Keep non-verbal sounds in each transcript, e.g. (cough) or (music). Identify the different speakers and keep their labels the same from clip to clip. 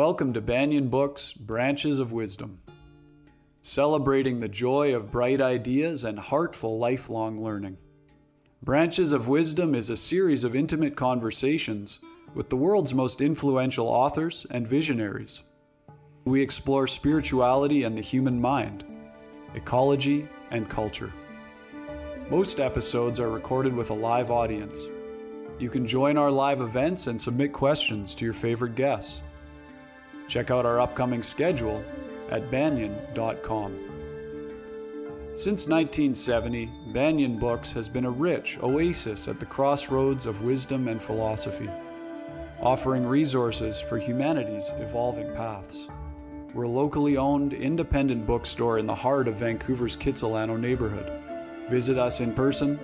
Speaker 1: Welcome to Banyen Books Branches of Wisdom, celebrating the joy of bright ideas and heartful lifelong learning. Branches of Wisdom is a series of intimate conversations with the world's most influential authors and visionaries. We explore spirituality and the human mind, ecology, and culture. Most episodes are recorded with a live audience. You can join our live events and submit questions to your favorite guests. Check out our upcoming schedule at banyen.com. Since 1970, Banyen Books has been a rich oasis at the crossroads of wisdom and philosophy, offering resources for humanity's evolving paths. We're a locally owned, independent bookstore in the heart of Vancouver's Kitsilano neighborhood. Visit us in person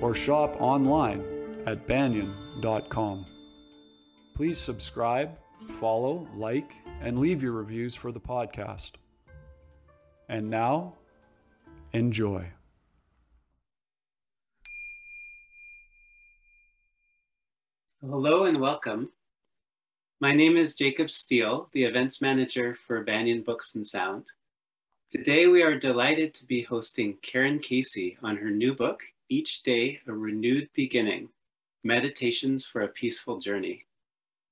Speaker 1: or shop online at banyen.com. Please subscribe follow, like, and leave your reviews for the podcast. And now, enjoy.
Speaker 2: Hello and welcome. My name is Jacob Steele, the events manager for Banyen Books and Sound. Today we are delighted to be hosting Karen Casey on her new book, Each Day a Renewed Beginning Meditations for a Peaceful Journey.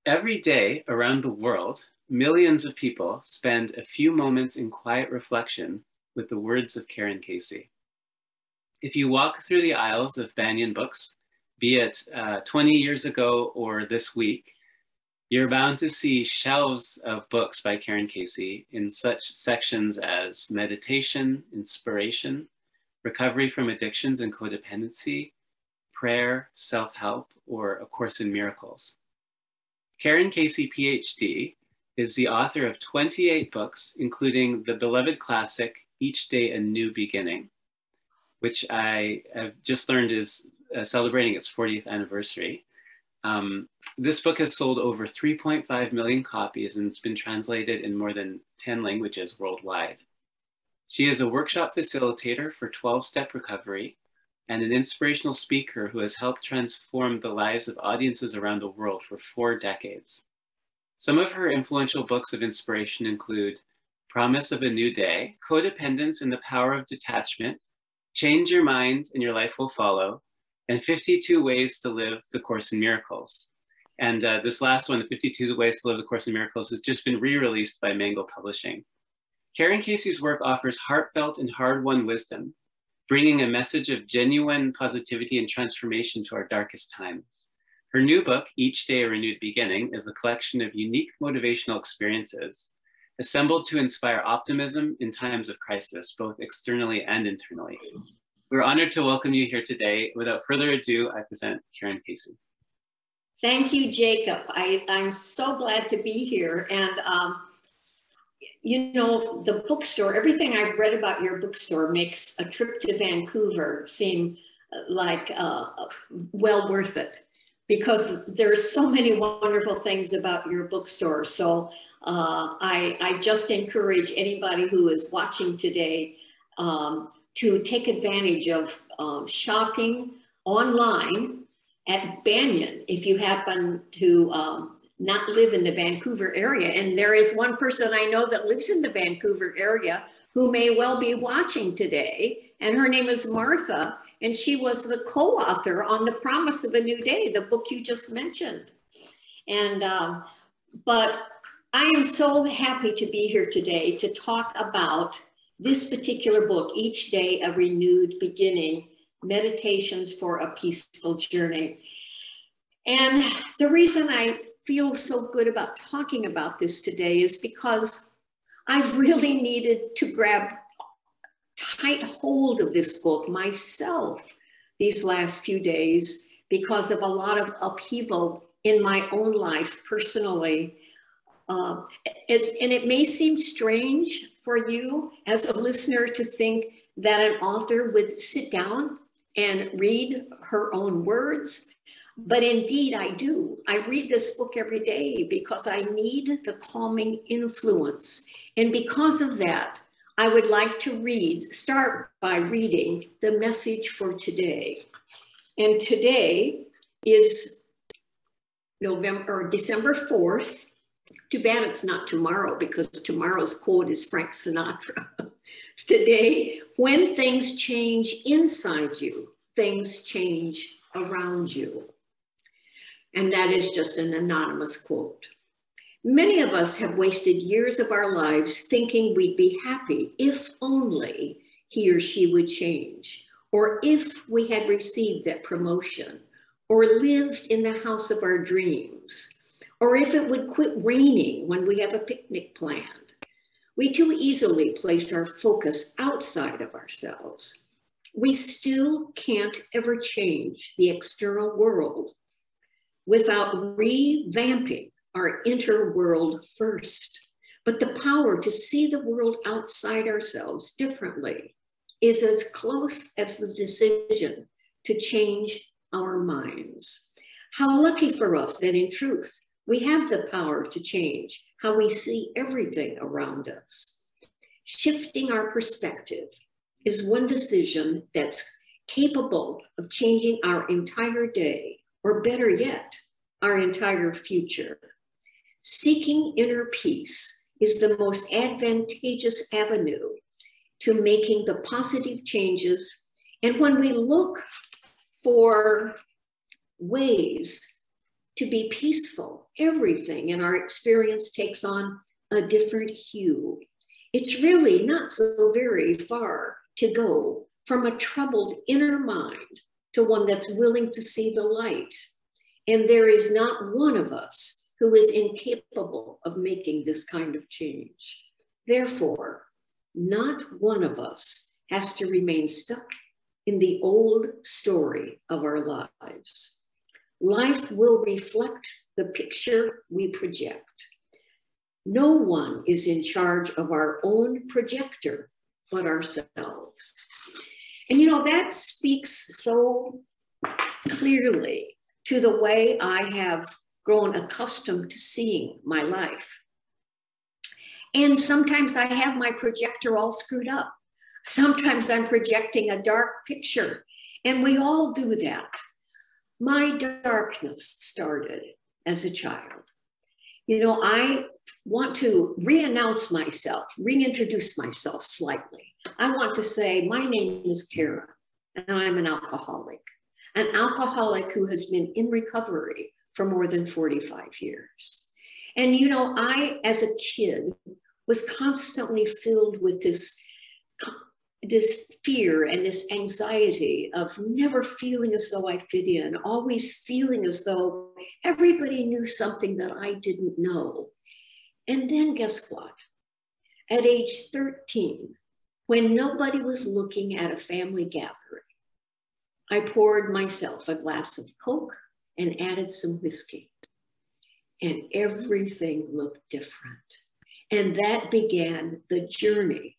Speaker 2: Every day around the world, millions of people spend a few moments in quiet reflection with the words of Karen Casey. If you walk through the aisles of Banyen books, be it uh, 20 years ago or this week, you're bound to see shelves of books by Karen Casey in such sections as meditation, inspiration, recovery from addictions and codependency, prayer, self help, or A Course in Miracles. Karen Casey, PhD, is the author of 28 books, including the beloved classic, Each Day a New Beginning, which I have just learned is uh, celebrating its 40th anniversary. Um, this book has sold over 3.5 million copies and it's been translated in more than 10 languages worldwide. She is a workshop facilitator for 12 step recovery and an inspirational speaker who has helped transform the lives of audiences around the world for four decades. Some of her influential books of inspiration include Promise of a New Day, Codependence and the Power of Detachment, Change Your Mind and Your Life Will Follow, and 52 Ways to Live the Course in Miracles. And uh, this last one, the 52 Ways to Live the Course in Miracles, has just been re-released by Mango Publishing. Karen Casey's work offers heartfelt and hard-won wisdom bringing a message of genuine positivity and transformation to our darkest times. Her new book, Each Day a Renewed Beginning, is a collection of unique motivational experiences assembled to inspire optimism in times of crisis, both externally and internally. We're honored to welcome you here today. Without further ado, I present Karen Casey.
Speaker 3: Thank you, Jacob. I, am so glad to be here. And um, you know, the bookstore, everything I've read about your bookstore makes a trip to Vancouver seem uh, like uh, well worth it because there's so many wonderful things about your bookstore. So uh, I, I just encourage anybody who is watching today um, to take advantage of um, shopping online at Banyen if you happen to um, not live in the Vancouver area. And there is one person I know that lives in the Vancouver area who may well be watching today. And her name is Martha. And she was the co author on The Promise of a New Day, the book you just mentioned. And, um, but I am so happy to be here today to talk about this particular book, Each Day a Renewed Beginning Meditations for a Peaceful Journey. And the reason I feel so good about talking about this today is because I've really needed to grab tight hold of this book myself these last few days because of a lot of upheaval in my own life personally. Uh, it's, and it may seem strange for you as a listener to think that an author would sit down and read her own words but indeed, I do. I read this book every day because I need the calming influence. And because of that, I would like to read, start by reading the message for today. And today is November December 4th, Too bad it's not tomorrow because tomorrow's quote is Frank Sinatra. (laughs) Today, when things change inside you, things change around you. And that is just an anonymous quote. Many of us have wasted years of our lives thinking we'd be happy if only he or she would change, or if we had received that promotion, or lived in the house of our dreams, or if it would quit raining when we have a picnic planned. We too easily place our focus outside of ourselves. We still can't ever change the external world without revamping our inner world first. But the power to see the world outside ourselves differently is as close as the decision to change our minds. How lucky for us that in truth, we have the power to change how we see everything around us. Shifting our perspective is one decision that's capable of changing our entire day, or better yet, our entire future. Seeking inner peace is the most advantageous avenue to making the positive changes. And when we look for ways to be peaceful, everything in our experience takes on a different hue. It's really not so very far to go from a troubled inner mind to one that's willing to see the light. And there is not one of us who is incapable of making this kind of change. Therefore, not one of us has to remain stuck in the old story of our lives. Life will reflect the picture we project. No one is in charge of our own projector but ourselves. And you know, that speaks so clearly to the way I have grown accustomed to seeing my life. And sometimes I have my projector all screwed up. Sometimes I'm projecting a dark picture, and we all do that. My darkness started as a child. You know, I want to re-announce myself, reintroduce myself slightly. I want to say, my name is Kara, and I'm an alcoholic, an alcoholic who has been in recovery for more than 45 years. And you know, I, as a kid, was constantly filled with this this fear and this anxiety of never feeling as though I fit in, always feeling as though everybody knew something that I didn't know. And then guess what? At age 13, when nobody was looking at a family gathering, I poured myself a glass of Coke and added some whiskey. And everything looked different. And that began the journey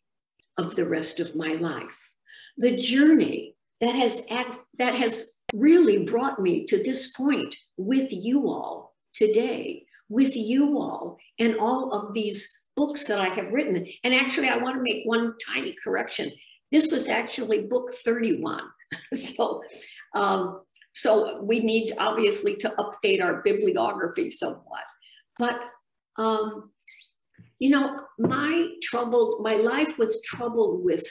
Speaker 3: of the rest of my life. The journey that has act, that has really brought me to this point with you all today, with you all and all of these books that I have written. And actually, I want to make one tiny correction. This was actually book 31. (laughs) so, um, so we need obviously to update our bibliography somewhat. But um, you know, my troubled, my life was troubled with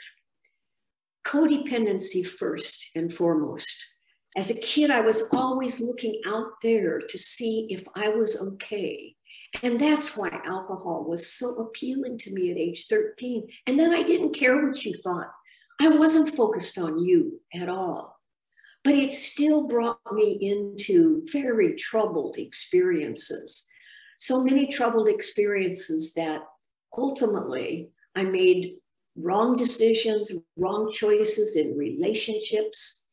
Speaker 3: codependency first and foremost. As a kid, I was always looking out there to see if I was okay. And that's why alcohol was so appealing to me at age 13. And then I didn't care what you thought. I wasn't focused on you at all. But it still brought me into very troubled experiences so many troubled experiences that ultimately I made wrong decisions, wrong choices in relationships,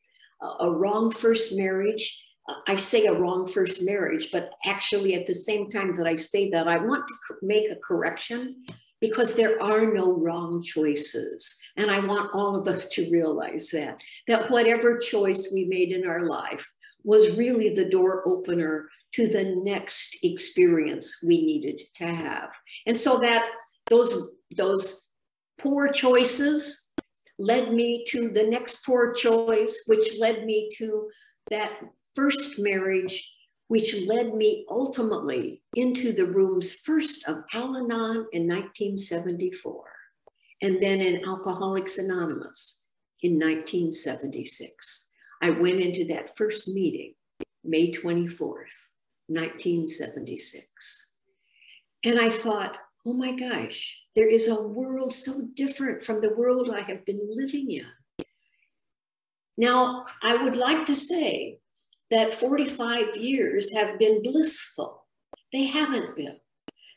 Speaker 3: a wrong first marriage. I say a wrong first marriage, but actually, at the same time that I say that, I want to make a correction because there are no wrong choices. And I want all of us to realize that, that whatever choice we made in our life was really the door opener to the next experience we needed to have. And so that those, those poor choices led me to the next poor choice, which led me to that first marriage, which led me ultimately into the rooms first of Al Anon in 1974 and then in Alcoholics Anonymous in 1976. I went into that first meeting, May 24th, 1976. And I thought, oh my gosh, there is a world so different from the world I have been living in. Now, I would like to say that 45 years have been blissful. They haven't been.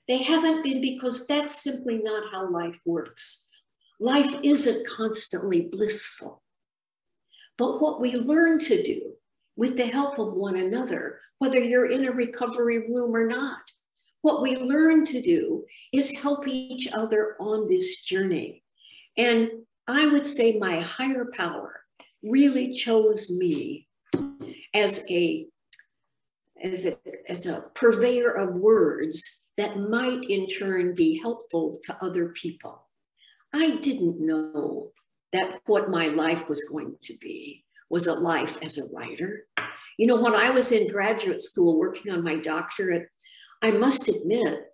Speaker 3: They haven't been because that's simply not how life works. Life isn't constantly blissful. But what we learn to do with the help of one another, whether you're in a recovery room or not, what we learn to do is help each other on this journey. And I would say my higher power really chose me as a as a, as a purveyor of words that might in turn be helpful to other people. I didn't know that what my life was going to be was a life as a writer. You know, when I was in graduate school working on my doctorate, I must admit,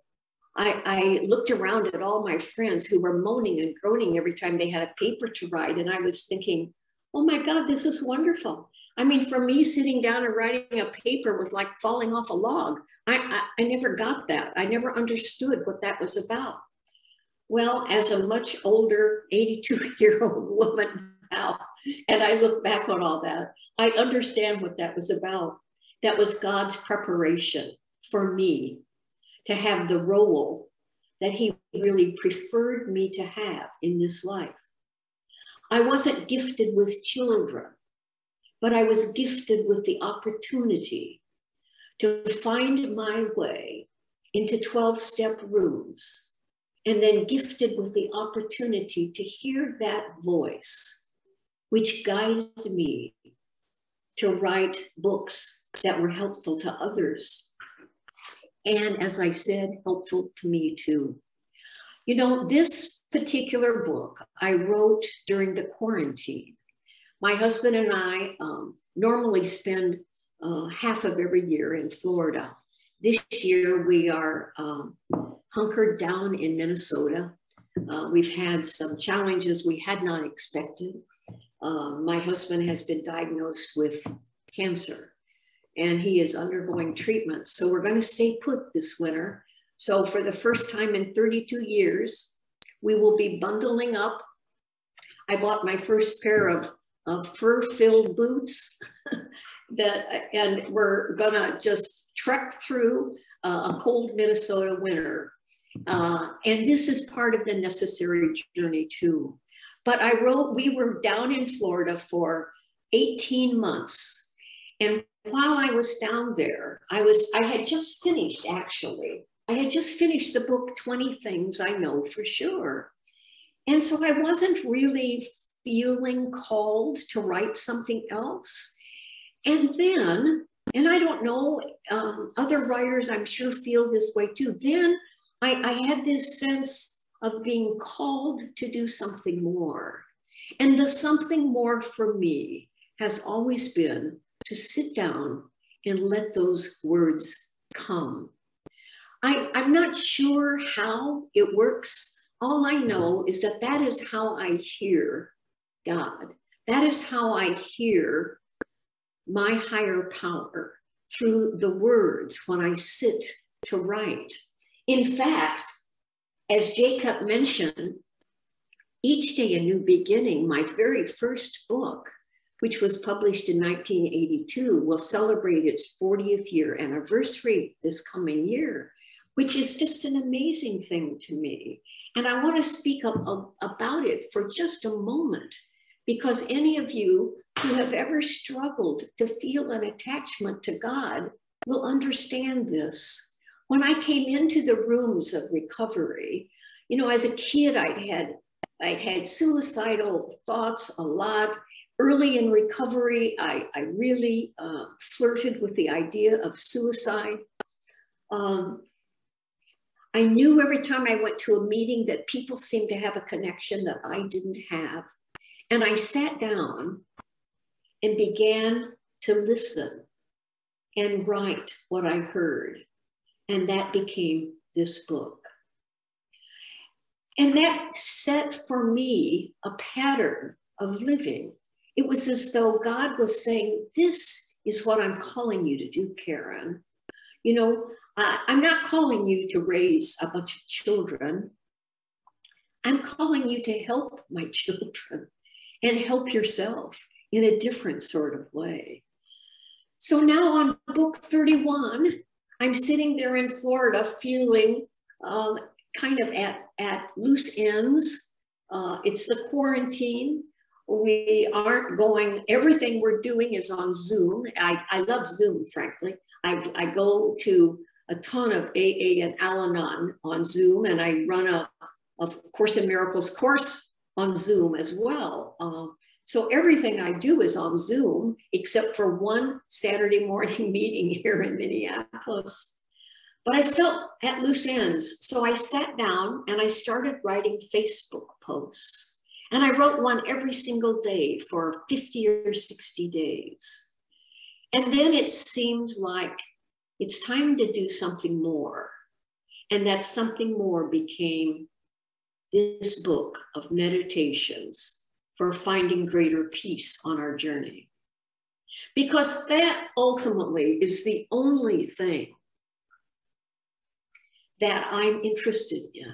Speaker 3: I, I, looked around at all my friends who were moaning and groaning every time they had a paper to write. And I was thinking, oh my God, this is wonderful. I mean, for me, sitting down and writing a paper was like falling off a log. I, I, I never got that. I never understood what that was about. Well, as a much older 82 year old (laughs) woman now, and I look back on all that, I understand what that was about. That was God's preparation for me to have the role that He really preferred me to have in this life. I wasn't gifted with children but I was gifted with the opportunity to find my way into 12 step rooms and then gifted with the opportunity to hear that voice, which guided me to write books that were helpful to others. And as I said, helpful to me too. You know, this particular book I wrote during the quarantine my husband and I um, normally spend uh, half of every year in Florida. This year we are um, hunkered down in Minnesota. Uh, we've had some challenges we had not expected. Uh, my husband has been diagnosed with cancer and he is undergoing treatment. So we're going to stay put this winter. So for the first time in 32 years, we will be bundling up. I bought my first pair of of fur-filled boots (laughs) that, and we're gonna just trek through uh, a cold Minnesota winter. Uh, and this is part of the necessary journey too. But I wrote, we were down in Florida for 18 months. And while I was down there, I was, I had just finished actually, I had just finished the book, 20 Things I Know for Sure. And so I wasn't really feeling called to write something else. And then, and I don't know, um, other writers I'm sure feel this way too. Then I, I had this sense of being called to do something more. And the something more for me has always been to sit down and let those words come. I, I'm not sure how it works. All I know is that that is how I hear God. That is how I hear my higher power through the words when I sit to write. In fact, as Jacob mentioned, each day a new beginning, my very first book, which was published in 1982, will celebrate its 40th year anniversary this coming year, which is just an amazing thing to me. And I want to speak up, up about it for just a moment because any of you who have ever struggled to feel an attachment to God will understand this. When I came into the rooms of recovery, you know, as a kid, I'd had I'd had suicidal thoughts a lot. Early in recovery, I, I really uh, flirted with the idea of suicide. Um, I knew every time I went to a meeting that people seemed to have a connection that I didn't have. And I sat down and began to listen and write what I heard. And that became this book. And that set for me a pattern of living. It was as though God was saying, This is what I'm calling you to do, Karen. You know, I'm not calling you to raise a bunch of children. I'm calling you to help my children and help yourself in a different sort of way. So now on book 31, I'm sitting there in Florida feeling uh, kind of at, at loose ends. Uh, it's the quarantine. We aren't going, everything we're doing is on Zoom. I, I love Zoom, frankly. I, I go to a ton of AA and Al Anon on Zoom, and I run a, a Course in Miracles course on Zoom as well. Uh, so everything I do is on Zoom, except for one Saturday morning (laughs) meeting here in Minneapolis. But I felt at loose ends. So I sat down and I started writing Facebook posts. And I wrote one every single day for 50 or 60 days. And then it seemed like it's time to do something more. And that something more became this book of meditations for finding greater peace on our journey. Because that ultimately is the only thing that I'm interested in.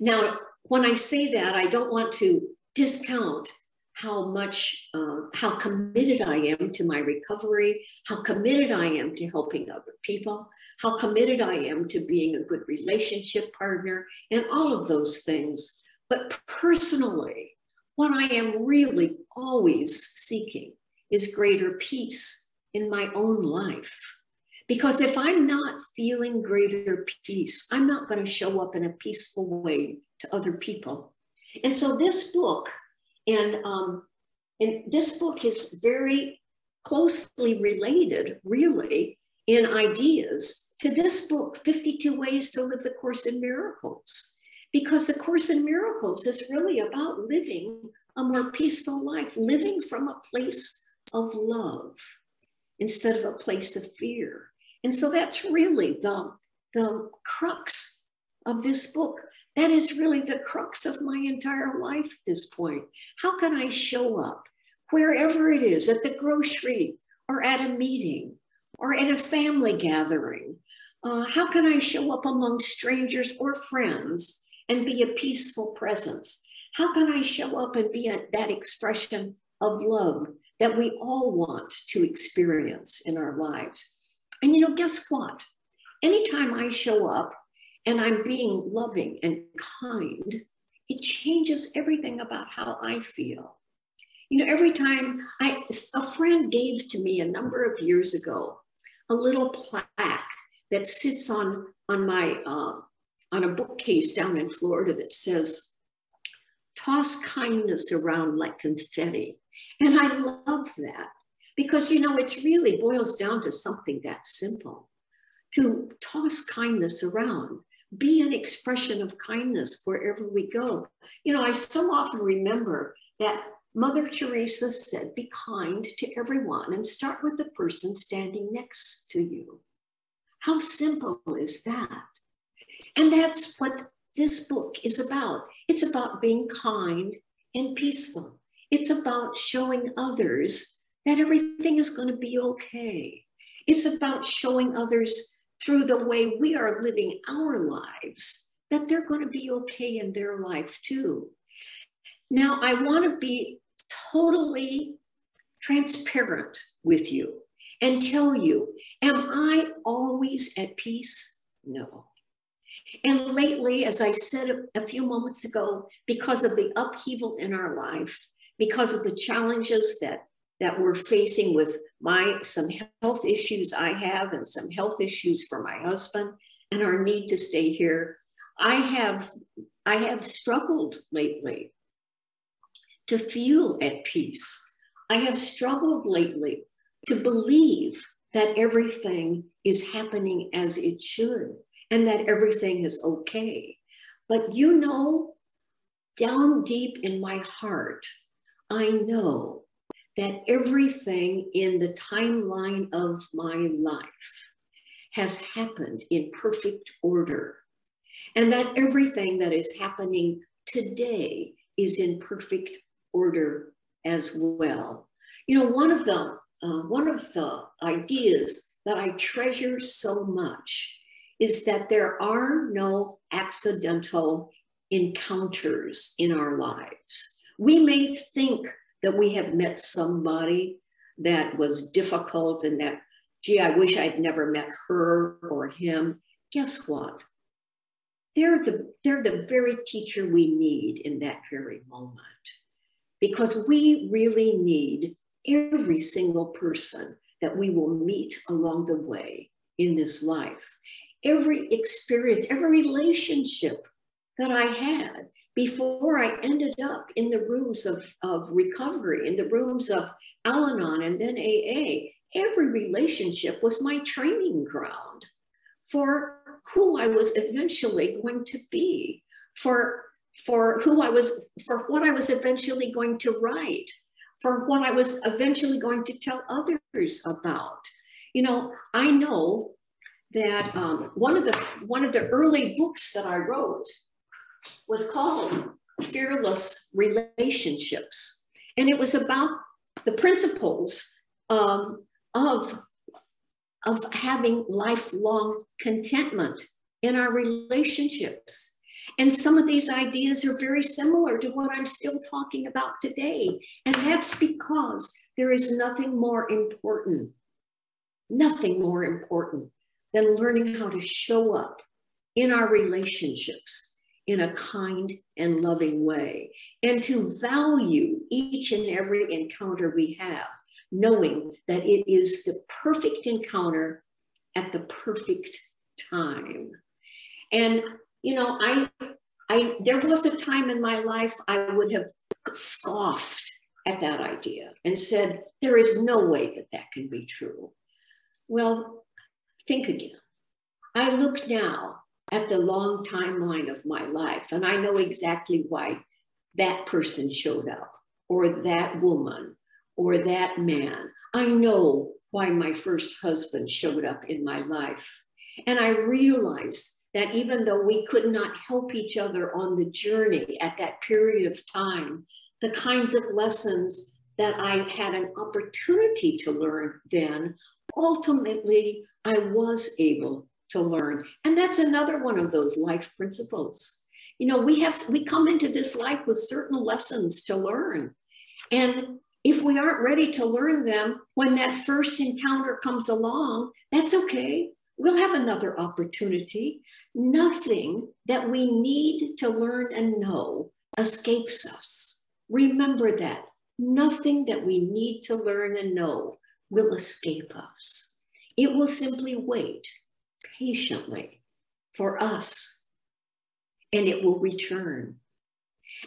Speaker 3: Now, when I say that, I don't want to discount how much, uh, how committed I am to my recovery, how committed I am to helping other people, how committed I am to being a good relationship partner, and all of those things. But personally, what I am really always seeking is greater peace in my own life. Because if I'm not feeling greater peace, I'm not going to show up in a peaceful way to other people. And so this book, and, um, and this book is very closely related, really, in ideas to this book, 52 Ways to Live the Course in Miracles because the Course in Miracles is really about living a more peaceful life, living from a place of love instead of a place of fear. And so that's really the, the crux of this book. That is really the crux of my entire life at this point. How can I show up wherever it is, at the grocery or at a meeting or at a family gathering? Uh, how can I show up among strangers or friends and be a peaceful presence? How can I show up and be a, that expression of love that we all want to experience in our lives? And you know, guess what? Anytime I show up and I'm being loving and kind, it changes everything about how I feel. You know, every time I, a friend gave to me a number of years ago a little plaque that sits on on my uh, on a bookcase down in Florida that says, toss kindness around like confetti. And I love that because, you know, it really boils down to something that simple to toss kindness around, be an expression of kindness wherever we go. You know, I so often remember that Mother Teresa said, be kind to everyone and start with the person standing next to you. How simple is that? And that's what this book is about. It's about being kind and peaceful. It's about showing others that everything is going to be okay. It's about showing others through the way we are living our lives that they're going to be okay in their life too. Now, I want to be totally transparent with you and tell you, am I always at peace? No. And lately, as I said a, few moments ago, because of the upheaval in our life, because of the challenges that, that we're facing with my some health issues I have and some health issues for my husband and our need to stay here, I have I have struggled lately to feel at peace. I have struggled lately to believe that everything is happening as it should and that everything is okay. But you know, down deep in my heart, I know that everything in the timeline of my life has happened in perfect order, and that everything that is happening today is in perfect order as well. You know, one of the uh, one of the ideas that I treasure so much is that there are no accidental encounters in our lives. We may think that we have met somebody that was difficult and that, gee, I wish I'd never met her or him. Guess what? They're the, they're the very teacher we need in that very moment because we really need every single person that we will meet along the way in this life. Every experience, every relationship that I had before I ended up in the rooms of, of recovery, in the rooms of Al Anon and then AA. Every relationship was my training ground for who I was eventually going to be, for, for who I was, for what I was eventually going to write, for what I was eventually going to tell others about. You know, I know that um, one of the one of the early books that I wrote was called Fearless Relationships. And it was about the principles um, of, of having lifelong contentment in our relationships. And some of these ideas are very similar to what I'm still talking about today. And that's because there is nothing more important, nothing more important than learning how to show up in our relationships in a kind and loving way, and to value each and every encounter we have, knowing that it is the perfect encounter at the perfect time. And, you know, I, I, there was a time in my life I would have scoffed at that idea and said, there is no way that that can be true. Well, think again. I look now at the long timeline of my life. And I know exactly why that person showed up, or that woman, or that man. I know why my first husband showed up in my life. And I realized that even though we could not help each other on the journey at that period of time, the kinds of lessons that I had an opportunity to learn then, ultimately, I was able to learn. And that's another one of those life principles. You know, we have we come into this life with certain lessons to learn. And if we aren't ready to learn them when that first encounter comes along, that's okay. We'll have another opportunity. Nothing that we need to learn and know escapes us. Remember that. Nothing that we need to learn and know will escape us. It will simply wait patiently for us and it will return.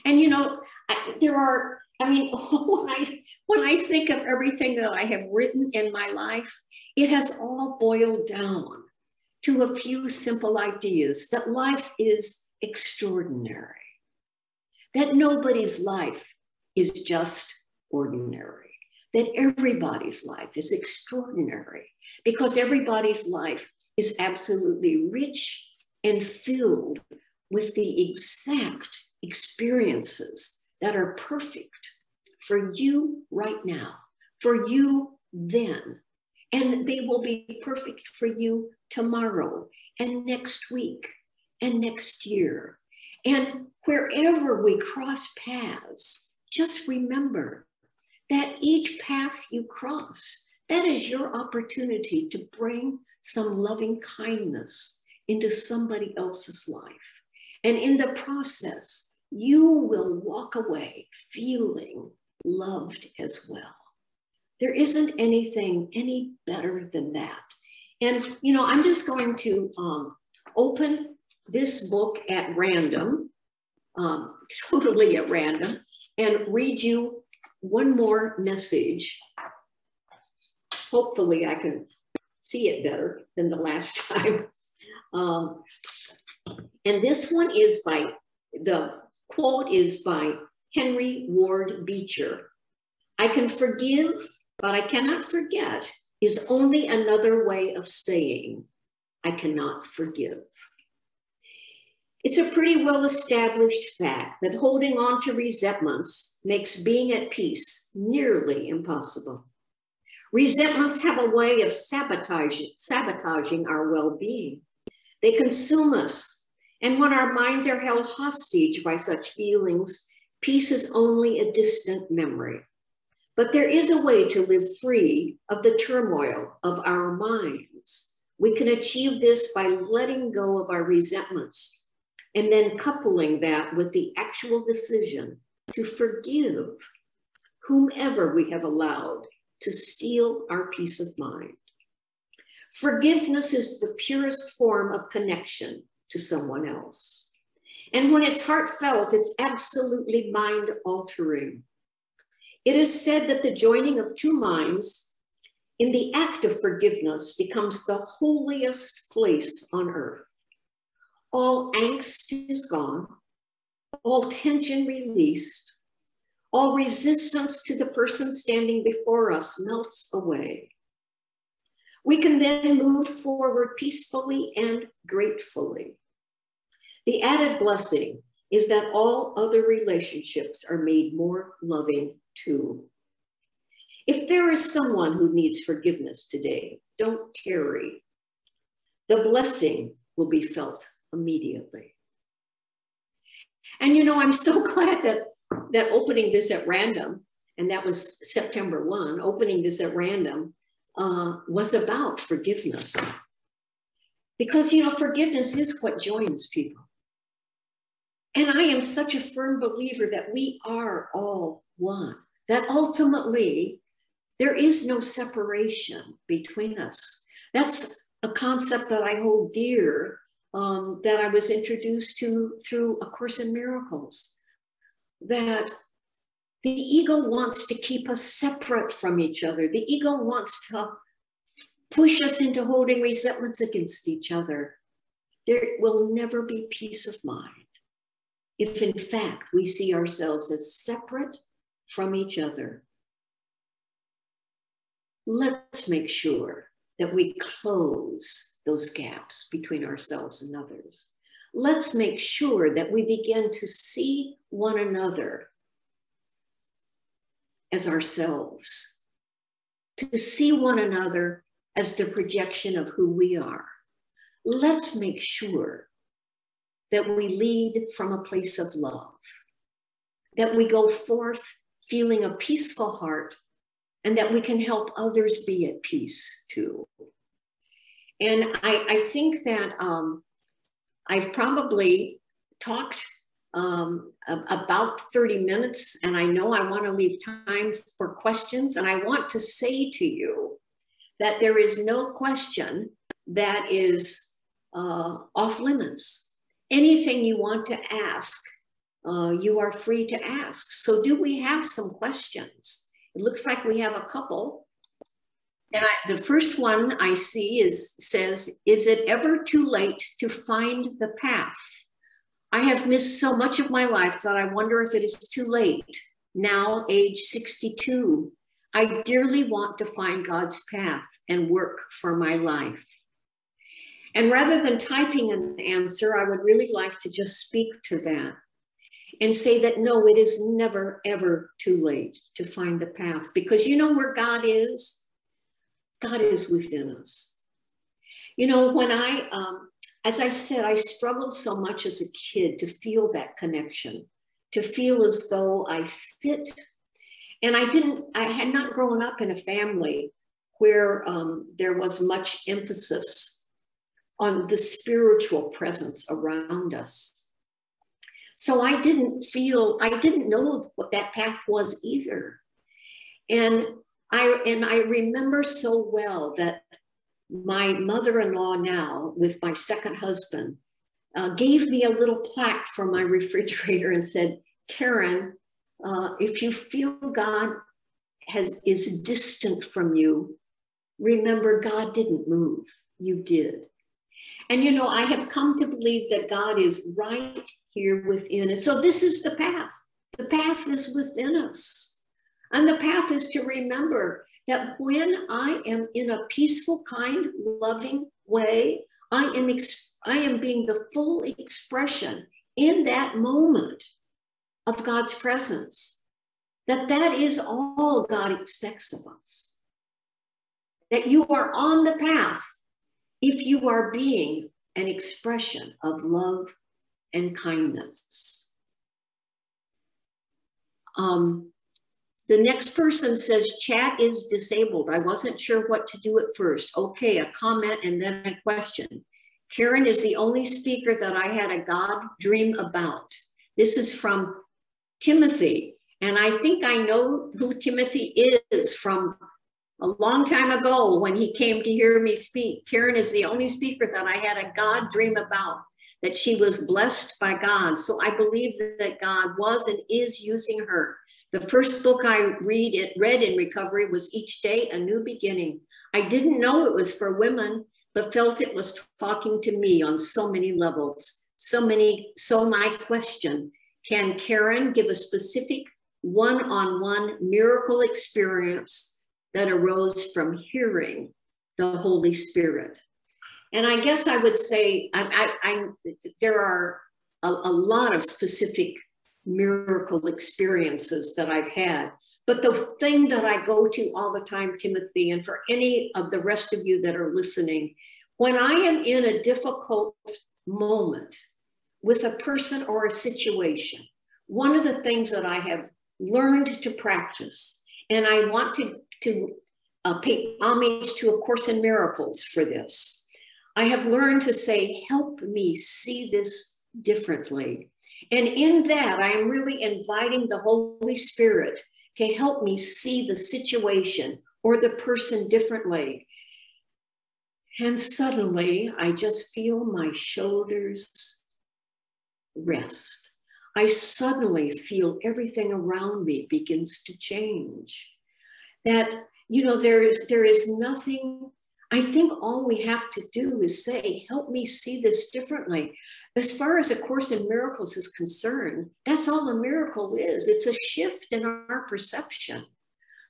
Speaker 3: And you know, I, there are, I mean, (laughs) when I, when I think of everything that I have written in my life, it has all boiled down to a few simple ideas that life is extraordinary, that nobody's life is just ordinary, that everybody's life is extraordinary because everybody's life is absolutely rich and filled with the exact experiences that are perfect for you right now, for you then. And they will be perfect for you tomorrow and next week and next year. And wherever we cross paths, just remember that each path you cross, that is your opportunity to bring some loving kindness into somebody else's life. And in the process, you will walk away feeling loved as well. There isn't anything any better than that. And, you know, I'm just going to um, open this book at random, um, (laughs) totally at random, and read you one more message. Hopefully, I can see it better than the last (laughs) time. Um, and this one is by, the quote is by Henry Ward Beecher. I can forgive, but I cannot forget is only another way of saying I cannot forgive. It's a pretty well established fact that holding on to resentments makes being at peace nearly impossible. Resentments have a way of sabotaging, sabotaging our well being. They consume us. And when our minds are held hostage by such feelings, peace is only a distant memory. But there is a way to live free of the turmoil of our minds. We can achieve this by letting go of our resentments and then coupling that with the actual decision to forgive whomever we have allowed to steal our peace of mind. Forgiveness is the purest form of connection to someone else. And when it's heartfelt, it's absolutely mind altering. It is said that the joining of two minds in the act of forgiveness becomes the holiest place on earth. All angst is gone, all tension released, all resistance to the person standing before us melts away. We can then move forward peacefully and gratefully. The added blessing is that all other relationships are made more loving too. If there is someone who needs forgiveness today, don't tarry. The blessing will be felt immediately. And you know, I'm so (laughs) glad that that opening this at random, and that was September 1, opening this at random uh, was about forgiveness. Because, you know, forgiveness is what joins people. And I am such a firm believer that we are all one, that ultimately there is no separation between us. That's a concept that I hold dear, um, that I was introduced to through A Course in Miracles. That the ego wants to keep us separate from each other. The ego wants to push us into holding resentments against each other. There will never be peace of mind if, in fact, we see ourselves as separate from each other. Let's make sure that we close those gaps between ourselves and others. Let's make sure that we begin to see one another as ourselves, to see one another as the projection of who we are. Let's make sure that we lead from a place of love, that we go forth feeling a peaceful heart, and that we can help others be at peace too. And I, I think that um, I've probably talked um, about 30 minutes, and I know I want to leave time for questions. And I want to say to you that there is no question that is uh, off limits. Anything you want to ask, uh, you are free to ask. So, do we have some questions? It looks like we have a couple. And I, the first one I see is says, "Is it ever too late to find the path?" I have missed so much of my life that I wonder if it is too late. Now, age 62, I dearly want to find God's path and work for my life. And rather than typing an answer, I would really like to just speak to that and say that no, it is never, ever too late to find the path because you know where God is? God is within us. You know, when I um, as I said, I struggled so much as a kid to feel that connection, to feel as though I fit. And I didn't, I had not grown up in a family where um, there was much emphasis on the spiritual presence around us. So I didn't feel, I didn't know what that path was either. And I, and I remember so well that my mother-in-law now with my second husband uh, gave me a little plaque for my (laughs) refrigerator and said karen uh, if you feel god has is distant from you remember god didn't move you did. And you know i have come to believe that god is right here within. Us so this is the path. The path is within us And the path is to remember that when I am in a peaceful, kind, loving way, I am, ex- I am being the full expression in that moment of God's presence. That that is all God expects of us. That you are on the path if you are being an expression of love and kindness. Um, the next person says chat is disabled. I wasn't sure what to do at first. Okay, a comment and then a question. Karen is the only speaker that I had a God dream about. This is from Timothy. And I think I know who Timothy is from a long time ago when he came to hear me speak. Karen is the only speaker that I had a God dream about, that she was blessed by God. So I believe that God was and is using her. The first book I read it read in recovery was Each Day a New Beginning. I didn't know it was for women, but felt it was talking to me on so many levels. So many, so my question, can Karen give a specific one-on-one miracle experience that arose from hearing the Holy Spirit. And I guess I would say I, I, I there are a, a lot of specific miracle experiences that I've had. But the thing that I go to all the time, Timothy, and for any of the rest of you that are listening, when I am in a difficult moment with a person or a situation, one of the things that I have learned to practice, and I want to to uh, pay homage to A Course in Miracles for this. I have learned to say, help me see this differently. And in that, I am really inviting the Holy Spirit to help me see the situation or the person differently. And suddenly, I just feel my shoulders rest. I suddenly feel everything around me begins to change that you know there is there is nothing i think all we have to do is say help me see this differently. As far as a course in miracles is concerned that's all a miracle is. It's a shift in our perception.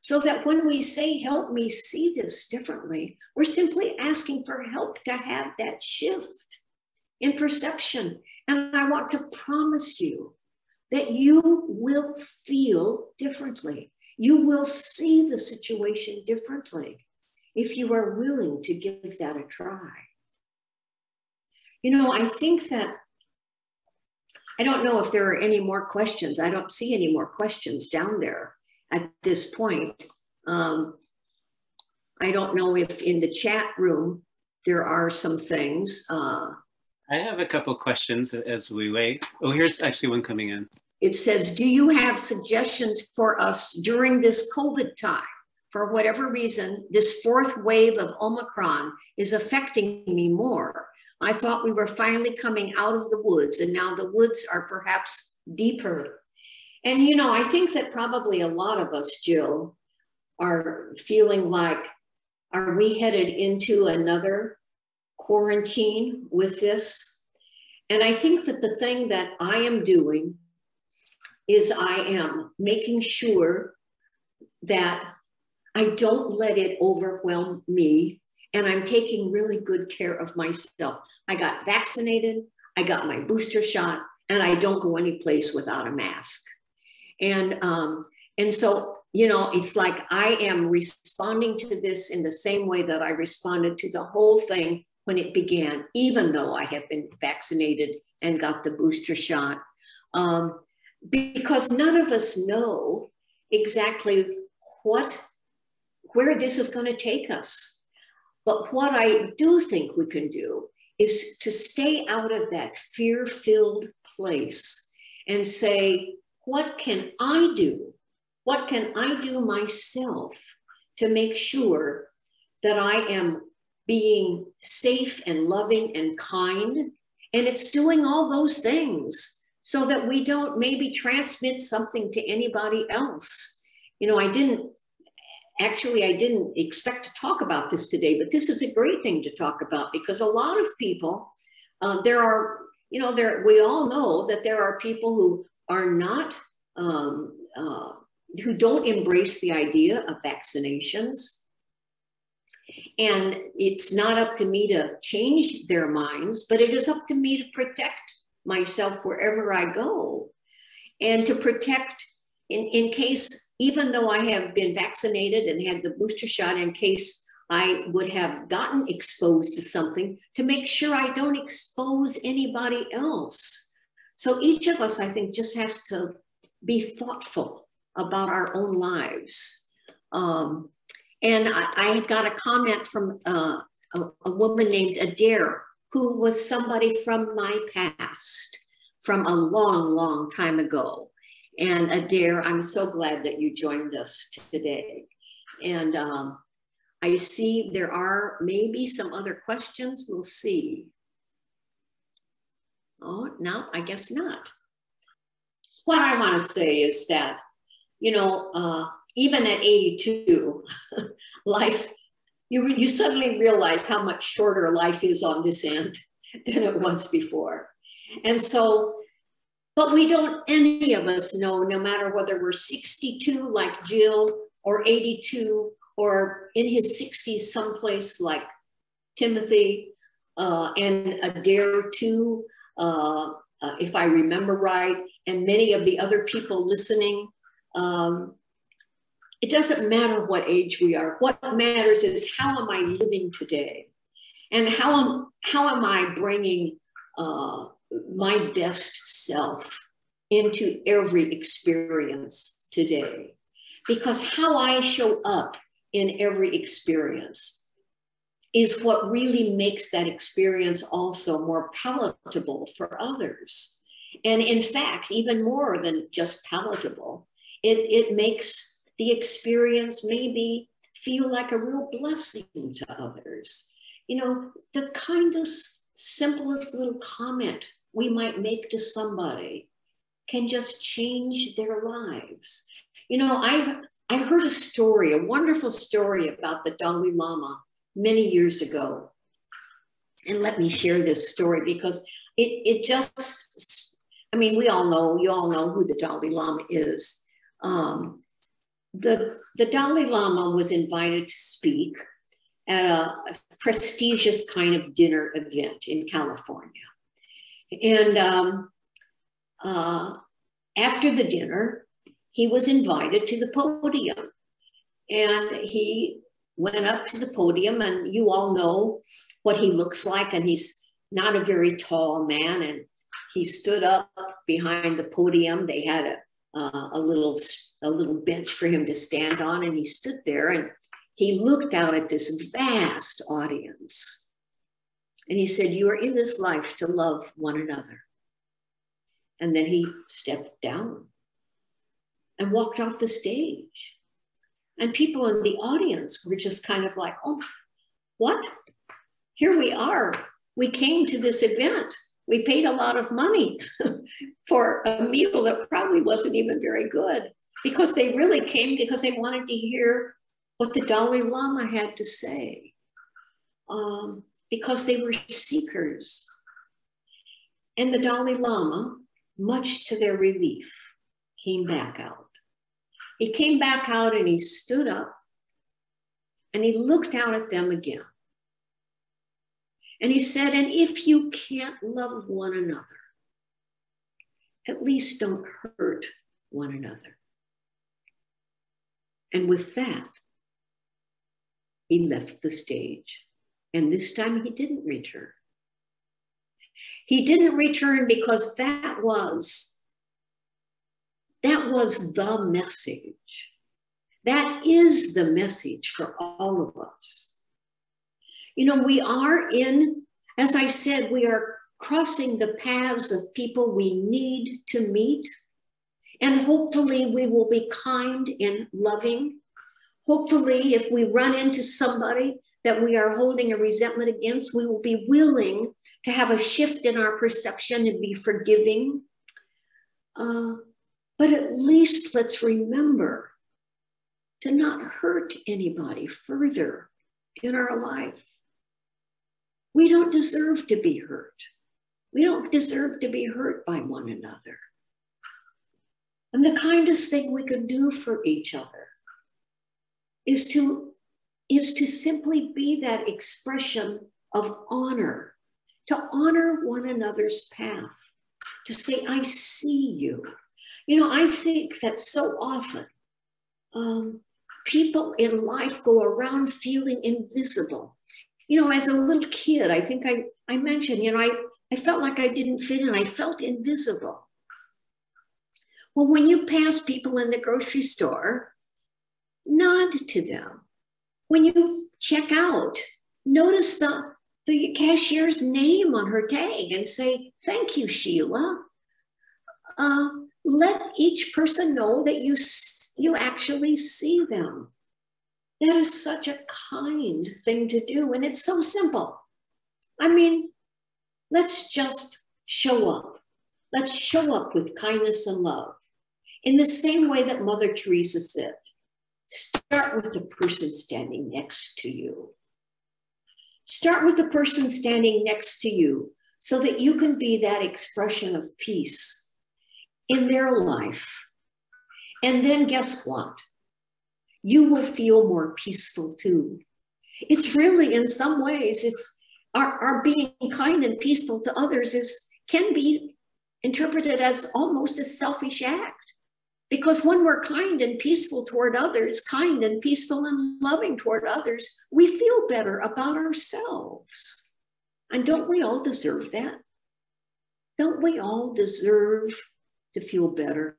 Speaker 3: So that when we say help me see this differently we're simply asking for help to have that shift in perception. And i want to promise you that you will feel differently. You will see the situation differently if you are willing to give that a try. You know, I think that I don't know if there are any more questions. I don't see any more questions down there at this point. Um, I don't know if in the chat room there are some things. Uh,
Speaker 2: I have a couple questions as we wait. Oh, here's actually one coming in.
Speaker 3: It says, Do you have suggestions for us during this COVID time? For whatever reason, this fourth wave of Omicron is affecting me more. I thought we were finally coming out of the woods, and now the woods are perhaps deeper. And, you know, I think that probably a lot of us, Jill, are feeling like, are we headed into another quarantine with this? And I think that the thing that I am doing is I am making sure that I don't let it overwhelm me and I'm taking really good care of myself. I got vaccinated, I got my booster shot, and I don't go any place without a mask. And um, and so you know, it's like I am responding to this in the same way that I responded to the whole thing when it began, even though I have been vaccinated and got the booster shot. Um, because none of us know exactly what where this is going to take us. But what i do think we can do is to stay out of that fear filled place and say what can i do? What can i do myself to make sure that i am being safe and loving and kind? And it's doing all those things so that we don't maybe transmit something to anybody else. You know, I didn't actually I didn't expect to talk about this today, but this is a great thing to talk about because a lot of people uh, there are you know there we all know that there are people who are not um, uh, who don't embrace the idea of vaccinations. And it's not up to me to change their minds, but it is up to me to protect myself wherever I go and to protect in, in case, even though I have been vaccinated and had the booster shot, in case I would have gotten exposed to something, to make sure I don't expose anybody else. So each of us, I think, just has to be thoughtful about our own lives. Um, and I, I, got a comment from uh, a, a, woman named Adair, who was somebody from my past, from a long, long time ago. And Adair, I'm so glad that you joined us today. And um, I see there are maybe some other questions. We'll see. Oh, no, I guess not. What I want to say is that, you know, uh, even at 82, (laughs) life, you, you suddenly realize how much shorter life is on this end (laughs) than it was before. And so but we don't, any of us know, no matter whether we're 62 like Jill or 82 or in his 60s someplace like Timothy uh, and Adair too, uh, uh, if I remember right, and many of the other people listening. Um, it doesn't matter what age we are. What matters is how am I living today? And how am, how am I bringing uh, my best self into every experience today. Because how I show up in every experience is what really makes that experience also more palatable for others. And in fact, even more than just palatable, it, it makes the experience maybe feel like a real blessing to others. You know, the kindest, simplest little comment we might make to somebody can just change their lives. You know, I I heard a story, a wonderful story about the Dalai Lama many years ago. And let me share this story because it, it just, I mean, we all know, you all know who the Dalai Lama is. Um, the, the Dalai Lama was invited to speak at a, a prestigious kind of dinner event in California. And um, uh, after the dinner, he was invited to the podium. And he went up to the podium, and you all know what he looks like. And he's not a very tall man. And he stood up behind the podium. They had a, uh, a little a little bench for him to stand on, and he stood there and he looked out at this vast audience. And he said, You are in this life to love one another. And then he stepped down and walked off the stage. And people in the audience were just kind of like, oh, what? Here we are. We came to this event. We paid a lot of money (laughs) for a meal that probably wasn't even very good because they really came because they wanted to hear what the Dalai Lama had to say, um, because they were seekers. And the Dalai Lama much to their relief, came back out. He came back out and he stood up and he looked out at them again. And he said, And if you can't love one another, at least don't hurt one another. And with that, he left the stage. And this time he didn't return. He didn't return because that was that was the message. That is the message for all of us. You know, we are in, as I said, we are crossing the paths of people we need to meet. And hopefully, we will be kind and loving. Hopefully, if we run into somebody that we are holding a resentment against, we will be willing to have a shift in our perception and be forgiving. Uh, but at least let's remember to not hurt anybody further in our life. We don't deserve to be hurt. We don't deserve to be hurt by one another. And the kindest thing we can do for each other is to, is to simply be that expression of honor, to honor one another's path, to say, I see you. You know, I think that so often um, people in life go around feeling invisible. You know, as a little kid, I think I, I mentioned, you know, I, I felt like I didn't fit in. I felt invisible. Well, when you pass people in the grocery store, nod to them. When you check out, notice the, the cashier's name on her tag and say, Thank you, Sheila. Uh, let each person know that you, you actually see them. That is such a kind thing to do, and it's so simple. I mean, let's just show up. Let's show up with kindness and love. In the same way that Mother Teresa said, start with the person standing next to you. Start with the person standing next to you so that you can be that expression of peace in their life. And then guess what? You will feel more peaceful too. It's really, in some ways, it's our, our being kind and peaceful to others is can be interpreted as almost a selfish act. Because when we're kind and peaceful toward others, kind and peaceful and loving toward others, we feel better about ourselves. And don't we all deserve that? Don't we all deserve to feel better?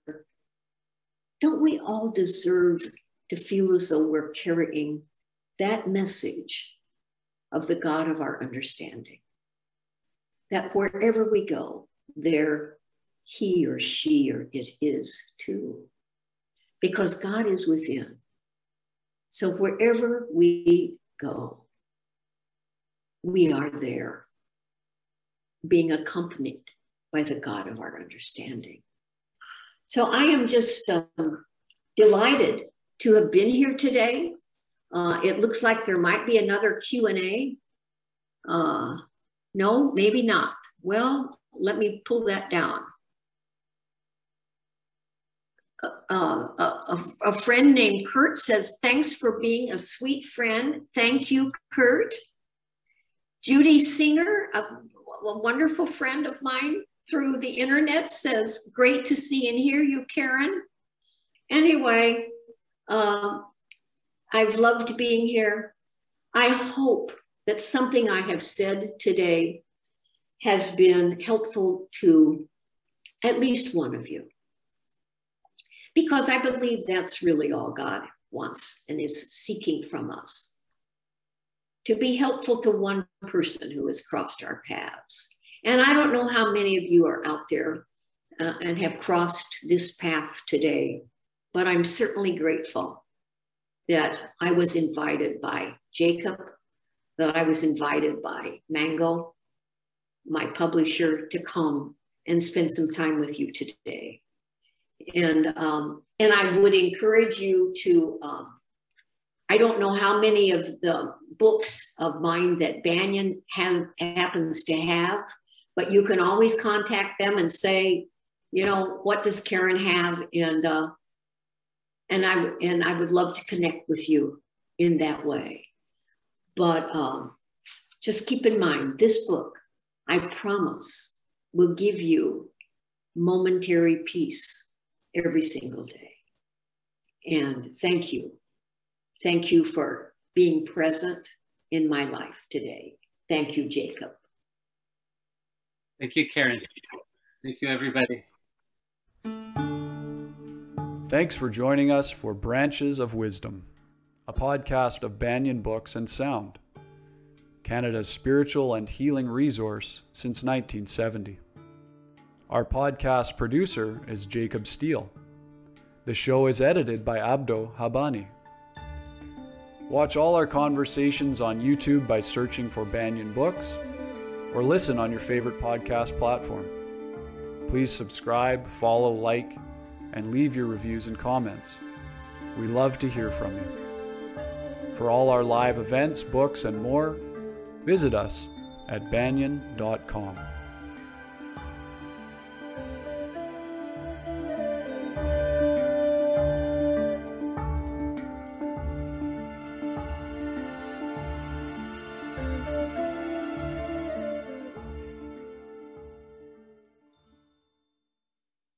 Speaker 3: Don't we all deserve to feel as though we're carrying that message of the God of our understanding? That wherever we go, there he or she or it is too, because God is within. So wherever we go, we are there, being accompanied by the God of our understanding. So I am just um, delighted to have been here today. Uh, it looks like there might be another Q and A. Uh, no, maybe not. Well, let me pull that down uh, a, a, friend named Kurt says, Thanks for being a sweet friend. Thank you, Kurt. Judy Singer, a, a wonderful friend of mine through the internet, says, Great to see and hear you, Karen. Anyway, uh, I've loved being here. I hope that something I have said today has been helpful to at least one of you because I believe that's really all God wants and is seeking from us to be helpful to one person who has crossed our paths. And I don't know how many of you are out there uh, and have crossed this path today, but I'm certainly grateful that I was invited by Jacob, that I was invited by Mango, my publisher, to come and spend some time with you today and um, and I would encourage you to. Um, I don't know how many of the books of mine that Banyen have, happens to have, but you can always contact them and say, you know, what does Karen have, and uh, and I and I would love to connect with you in that way. But um, just keep in mind, this book, I promise, will give you momentary peace every single day. And thank you. Thank you for being present in my life today. Thank you, Jacob.
Speaker 2: Thank you, Karen. Thank you, everybody.
Speaker 1: Thanks for joining us for Branches of Wisdom, a podcast of Banyen Books and Sound, Canada's spiritual and healing resource since 1970. Our podcast producer is Jacob Steele. The show is edited by Abdo Habani. Watch all our conversations on YouTube by searching for Banyen Books or listen on your favorite podcast platform. Please subscribe, follow, like, and leave your reviews and comments. We love to hear from you. For all our live events, books, and more, visit us at banyen.com.